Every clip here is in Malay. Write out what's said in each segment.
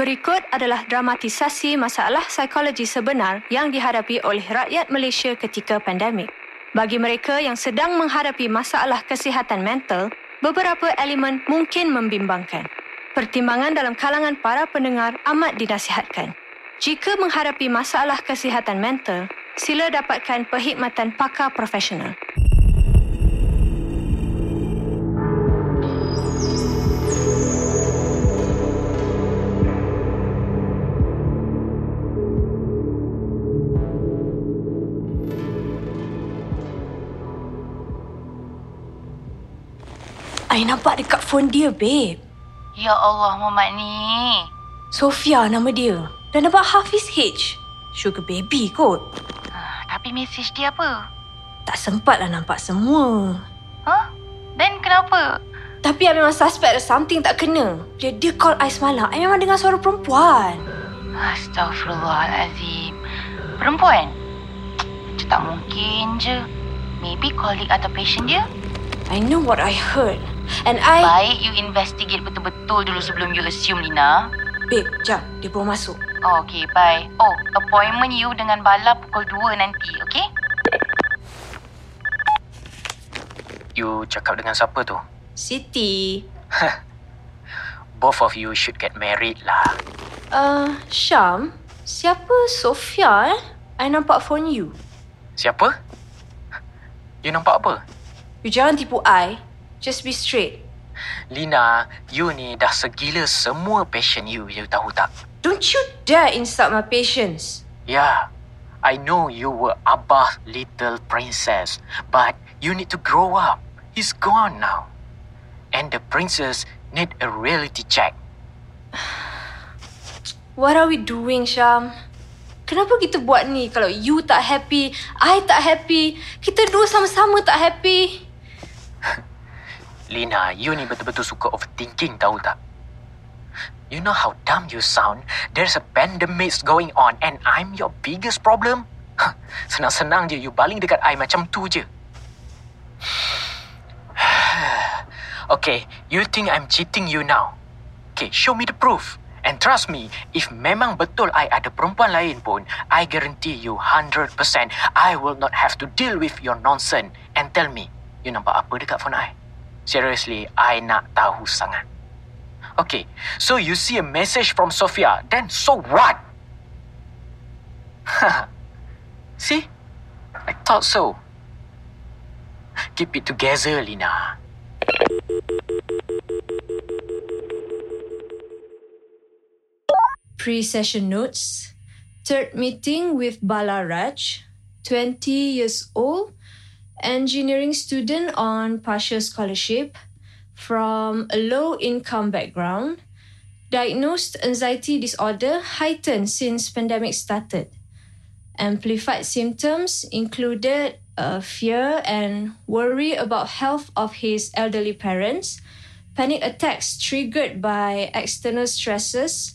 Berikut adalah dramatisasi masalah psikologi sebenar yang dihadapi oleh rakyat Malaysia ketika pandemik. Bagi mereka yang sedang menghadapi masalah kesihatan mental, beberapa elemen mungkin membimbangkan. Pertimbangan dalam kalangan para pendengar amat dinasihatkan. Jika menghadapi masalah kesihatan mental, sila dapatkan perkhidmatan pakar profesional. Nampak dekat phone dia, babe. Ya Allah, Muhammad ni. Sofia nama dia. Dan nampak Hafiz H. Sugar baby kot. Ah, Tapi mesej dia apa? Tak sempat lah nampak semua. Huh? Then kenapa? Tapi I memang suspect ada something tak kena. Bila dia call I semalam, I memang dengar suara perempuan. Astaghfirullahalazim. Perempuan? Macam tak mungkin je. Maybe colleague atau patient dia? I know what I heard. And I... Baik you investigate betul-betul dulu sebelum you assume, Lina. Babe, jap. Dia baru masuk. Oh, okay, bye. Oh, appointment you dengan Bala pukul 2 nanti, okay? You cakap dengan siapa tu? Siti. Both of you should get married lah. Uh, Syam, siapa Sofia eh? I nampak phone you. Siapa? You nampak apa? You jangan tipu I. Just be straight. Lina, you ni dah segila semua passion you, you tahu tak? Don't you dare insult my patience. Yeah, I know you were Abah's little princess, but you need to grow up. He's gone now. And the princess need a reality check. What are we doing, Syam? Kenapa kita buat ni kalau you tak happy, I tak happy, kita dua sama-sama tak happy? Lina, you ni betul-betul suka overthinking tahu tak? You know how dumb you sound? There's a pandemic going on and I'm your biggest problem? Senang-senang je you baling dekat I macam tu je. okay, you think I'm cheating you now? Okay, show me the proof. And trust me, if memang betul I ada perempuan lain pun, I guarantee you 100% I will not have to deal with your nonsense. And tell me, you nampak apa dekat phone I? Seriously, I nak tahu sangat. Okay, so you see a message from Sophia, then so what? see? I thought so. Keep it together, Lina. Pre-session notes. Third meeting with Bala Raj, 20 years old, engineering student on partial scholarship from a low-income background. Diagnosed anxiety disorder heightened since pandemic started. Amplified symptoms included uh, fear and worry about health of his elderly parents, panic attacks triggered by external stresses,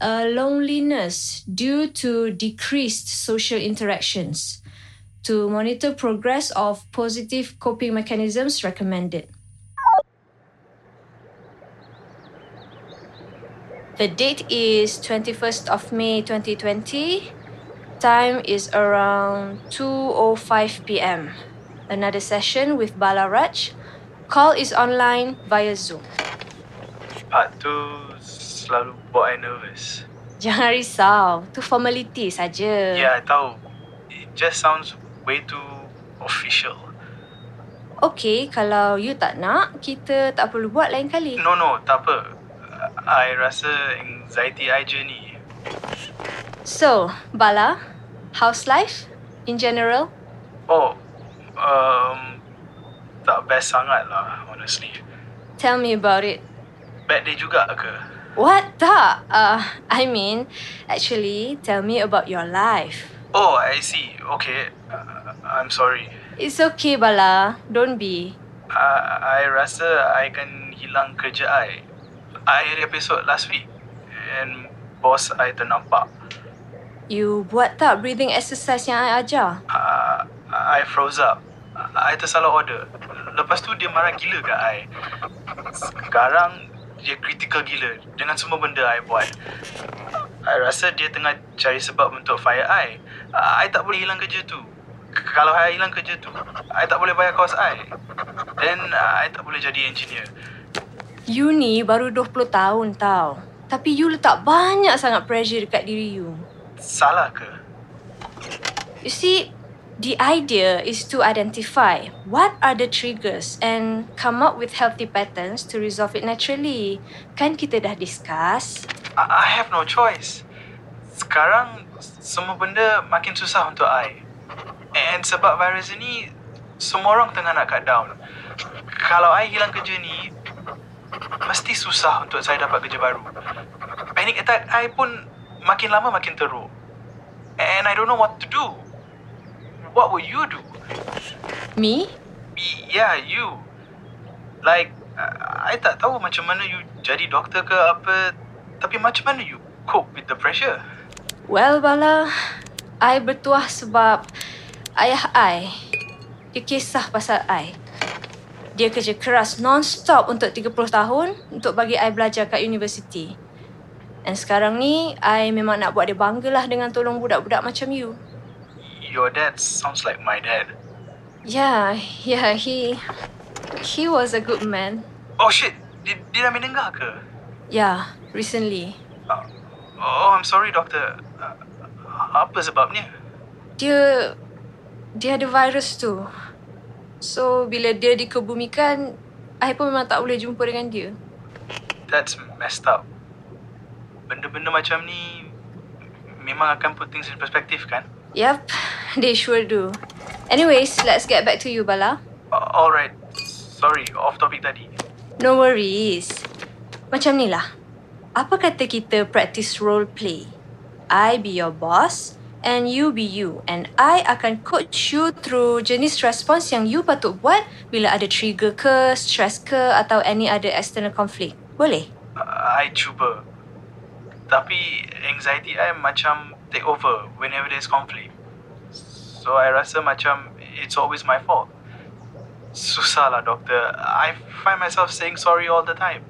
uh, loneliness due to decreased social interactions. To monitor progress of positive coping mechanisms recommended. The date is 21st of May 2020. Time is around 2.05 p.m. Another session with Balaraj. Call is online via Zoom. Part tu selalu buat I nervous. Jangan risau, tu formality saja. Yeah, I tahu. It just sounds way too official. Okay, kalau you tak nak, kita tak perlu buat lain kali. No, no, tak apa. I rasa anxiety I je ni. So, Bala, how's life in general? Oh, um, tak best sangat lah, honestly. Tell me about it. Bad day juga ke? What? Tak. Uh, I mean, actually, tell me about your life. Oh, I see. Okay, uh, I'm sorry. It's okay, Bala. Don't be. Uh, I rasa I akan hilang kerja I. I episode last week and boss I ternampak. You buat tak breathing exercise yang I ajar? Uh, I froze up. I tersalah order. Lepas tu dia marah gila kat I. Sekarang dia critical gila dengan semua benda I buat. I rasa dia tengah cari sebab untuk fire I. I tak boleh hilang kerja tu. Kalau I hilang kerja tu, I tak boleh bayar kos I. Then I tak boleh jadi engineer. You ni baru 20 tahun tau. Tapi you letak banyak sangat pressure dekat diri you. Salah ke? You see, the idea is to identify what are the triggers and come up with healthy patterns to resolve it naturally. Kan kita dah discuss? I, I have no choice. Sekarang semua benda makin susah untuk I. And sebab virus ini, semua orang tengah nak cut down. Kalau I hilang kerja ni, mesti susah untuk saya dapat kerja baru. Panic attack I pun makin lama makin teruk. And I don't know what to do. What will you do? Me? Y- Yeah, you. Like, I I tak tahu macam mana you jadi doktor ke apa. Tapi macam mana you cope with the pressure? Well, Bala, I bertuah sebab ayah I, dia kisah pasal I. Dia kerja keras non-stop untuk 30 tahun untuk bagi I belajar kat universiti. And sekarang ni, I memang nak buat dia banggalah dengan tolong budak-budak macam you. Your dad sounds like my dad. Yeah, yeah, he... He was a good man. Oh shit, dia, dia dah ke? Yeah, recently. Uh, oh, I'm sorry doktor. Uh, apa sebabnya? Dia... Dia ada virus tu. So, bila dia dikebumikan, I pun memang tak boleh jumpa dengan dia. That's messed up. Benda-benda macam ni memang akan put things in perspective kan? Yep, they sure do. Anyways, let's get back to you, Bala. Uh, alright. Sorry, off topic tadi. No worries. Macam ni lah. Apa kata kita practice role play? I be your boss and you be you. And I akan coach you through jenis respons yang you patut buat bila ada trigger ke, stress ke atau any other external conflict. Boleh? Uh, I cuba. Tapi anxiety I macam take over whenever there's conflict. So I rasa macam it's always my fault. Susah lah doktor. I find myself saying sorry all the time.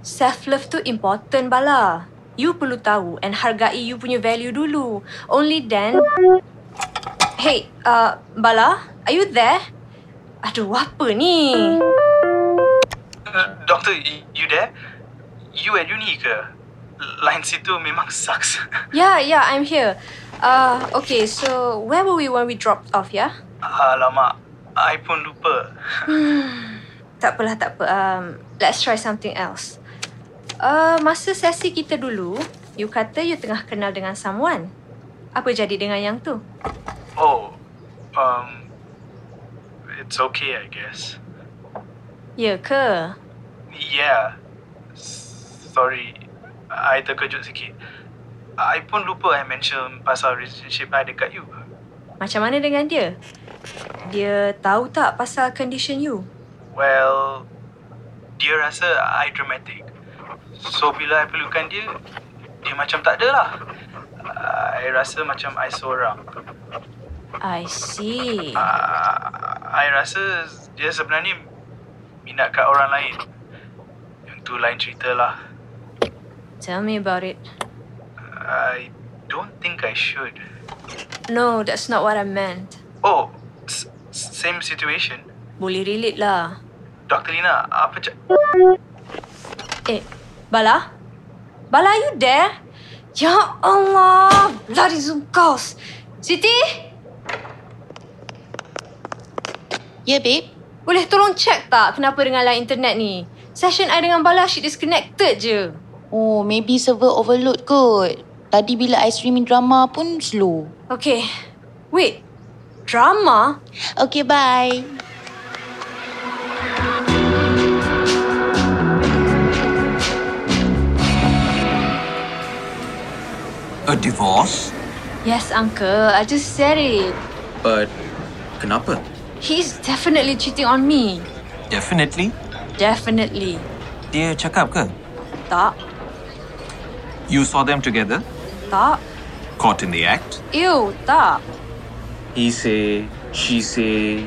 Self-love tu important, Bala. You perlu tahu and hargai you punya value dulu. Only then... Hey, uh, Bala, are you there? Aduh, apa ni? Uh, Doktor, you there? You at uni ke? Line situ memang sucks. Yeah, yeah, I'm here. Uh, okay, so where were we when we dropped off, yeah? Alamak, I pun lupa. Tak apalah, tak apa. Um, let's try something else. Uh, masa sesi kita dulu, you kata you tengah kenal dengan someone. Apa jadi dengan yang tu? Oh, um, it's okay I guess. Ya ke? Yeah. Sorry, I terkejut sikit. I pun lupa I mention pasal relationship I dekat you. Macam mana dengan dia? Dia tahu tak pasal condition you? Well, dia rasa I dramatic. So bila I perlukan dia, dia macam tak ada lah. I rasa macam I seorang. I see. Uh, I rasa dia sebenarnya minat kat orang lain. Yang tu lain cerita lah. Tell me about it. I don't think I should. No, that's not what I meant. Oh, s- same situation. Boleh relate lah. Dr. Lina, apa c- Eh, Bala? Bala, are you there? Ya Allah! Bloody Zoom calls. Siti? Ya, yeah, babe. Boleh tolong check tak kenapa dengan line internet ni? Session I dengan Bala asyik disconnected je. Oh, maybe server overload kot. Tadi bila I streaming drama pun slow. Okay. Wait. Drama? Okay, bye. Divorce? Yes, uncle. I just said it. But kenapa? He's definitely cheating on me. Definitely. Definitely. Dia cakap ke? Tak. You saw them together? Tak. Caught in the act? Ew, tak. He say, she say,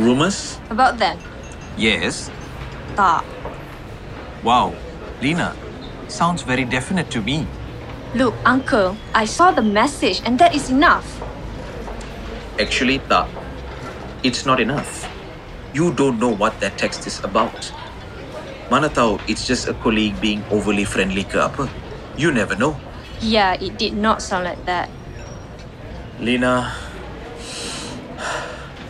rumors? About them? Yes. Tak. Wow. Lena, sounds very definite to me. Look, Uncle, I saw the message and that is enough. Actually, tak. It's not enough. You don't know what that text is about. Mana tahu it's just a colleague being overly friendly ke apa. You never know. Yeah, it did not sound like that. Lina,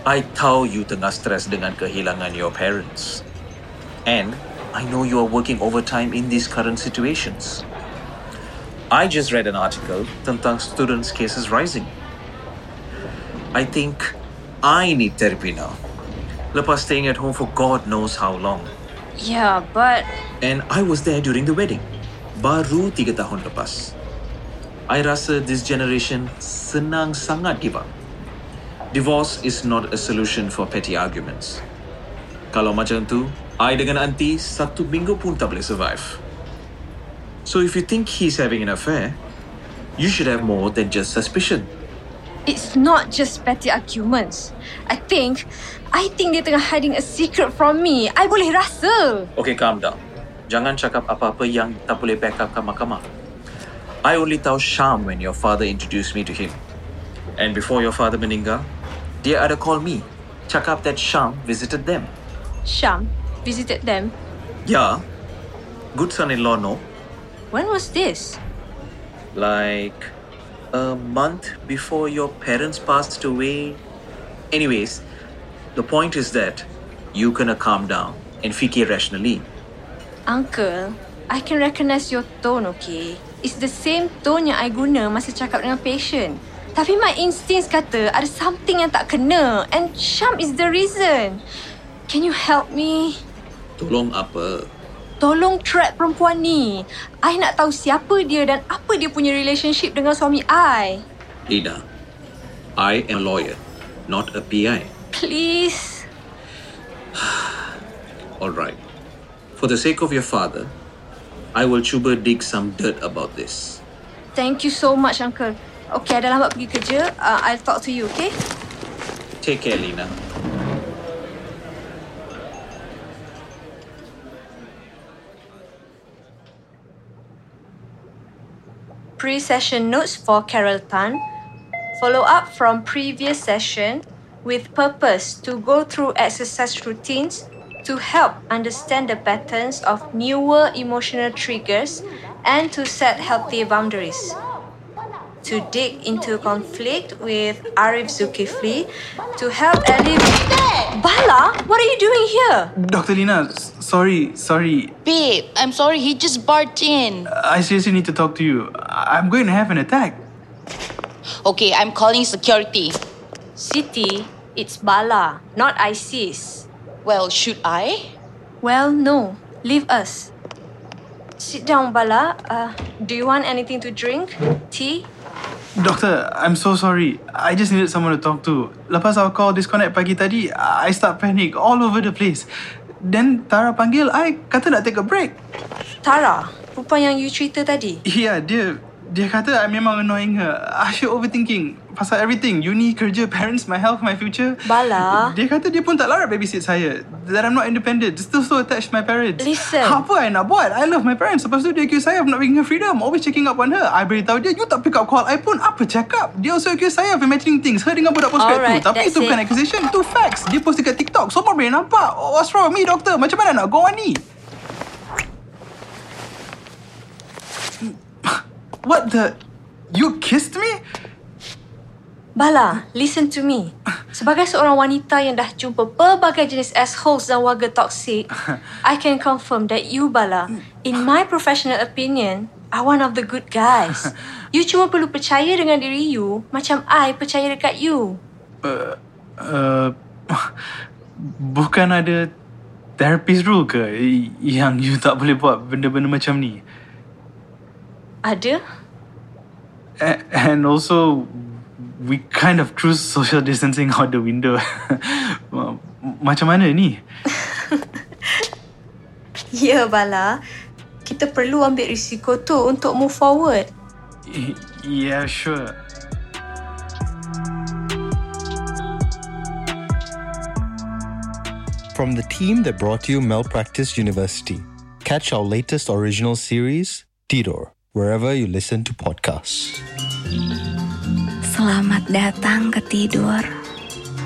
I tahu you tengah stres dengan kehilangan your parents. And I know you are working overtime in these current situations. I just read an article tentang students' cases rising. I think I need therapy now. Lepas staying at home for God knows how long. Yeah, but And I was there during the wedding. Baru tiga tahun lepas. I rasa this generation senang sangat give up. Divorce is not a solution for petty arguments. Kalau macam tu, I dengan auntie satu minggu pun tak boleh survive. So if you think he's having an affair, you should have more than just suspicion. it's not just petty arguments. I think, I think dia tengah hiding a secret from me. I boleh rasa. Okay, calm down. Jangan cakap apa-apa yang tak boleh back up mahkamah. I only tahu Syam when your father introduced me to him. And before your father meninggal, dia ada call me. Cakap that Syam visited them. Sham visited them. Yeah. Good son-in-law, no? When was this? Like a month before your parents passed away. Anyways, the point is that you gonna calm down and fikir rationally. Uncle, I can recognize your tone, okay? It's the same tone yang I guna masa cakap dengan patient. Tapi my instincts kata ada something yang tak kena and Syam is the reason. Can you help me? Tolong apa? Tolong track perempuan ni. I nak tahu siapa dia dan apa dia punya relationship dengan suami I. Lina, I am a lawyer, not a PI. Please. All right. For the sake of your father, I will cuba dig some dirt about this. Thank you so much, Uncle. Okay, I dah lambat pergi kerja. Uh, I'll talk to you, okay? Take care, Lina. Pre-session notes for Carol Tan. Follow up from previous session with purpose to go through exercise routines to help understand the patterns of newer emotional triggers and to set healthy boundaries. To dig into conflict with Arif Zulkifli to help alleviate. Bala, what are you doing here? Dr. Lina, sorry, sorry. Babe, I'm sorry, he just barged in. I seriously need to talk to you. I- I'm going to have an attack. Okay, I'm calling security. City, it's Bala, not ISIS. Well, should I? Well, no. Leave us. Sit down, Bala. Uh, do you want anything to drink? Tea? Doctor, I'm so sorry. I just needed someone to talk to. Lepas our call disconnect pagi tadi, I start panic all over the place. Then Tara panggil, I kata nak take a break. Tara, perempuan yang you cerita tadi. Ya, yeah, dia dia kata I memang annoying her. Asyik overthinking pasal everything. Uni, kerja, parents, my health, my future. Bala. Dia kata dia pun tak larat babysit saya. That I'm not independent. Still so attached to my parents. Listen. Apa I nak buat? I love my parents. Lepas tu dia accuse saya of not being her freedom. Always checking up on her. I beritahu dia, you tak pick up call I pun. Apa cakap? Dia also accuse saya of imagining things. Her dengan budak postgrad Alright, tu. Tapi itu bukan it. accusation. Itu facts. Dia post dekat TikTok. Semua boleh nampak. Oh, What's wrong with me, doktor? Macam mana nak go on ni? What the? You kissed me? Bala, listen to me. Sebagai seorang wanita yang dah jumpa pelbagai jenis assholes dan warga toxic, I can confirm that you, Bala, in my professional opinion, are one of the good guys. You cuma perlu percaya dengan diri you macam I percaya dekat you. Uh, bukan ada therapist rule ke yang you tak boleh buat benda-benda macam ni? Ada? A- and also, we kind of threw social distancing out the window. macam mana ni? Ya, Bala. Kita perlu ambil risiko tu untuk move forward. Y- Yeah, sure. From the team that brought you Malpractice University, Catch our latest original series, Tidur, wherever you listen to podcasts. Selamat datang ke Tidur,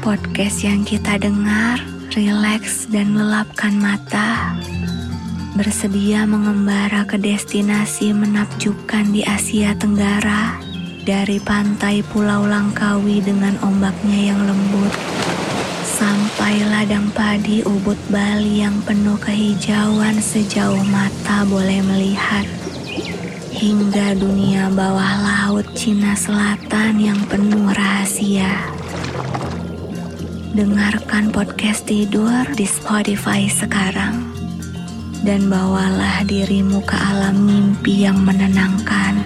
podcast yang kita dengar, rileks dan lelapkan mata. Bersedia mengembara ke destinasi menakjubkan di Asia Tenggara, dari pantai Pulau Langkawi dengan ombaknya yang lembut, sampai ladang padi Ubud Bali yang penuh kehijauan sejauh mata boleh melihat hingga dunia bawah laut Cina Selatan yang penuh rahasia. Dengarkan podcast tidur di Spotify sekarang dan bawalah dirimu ke alam mimpi yang menenangkan.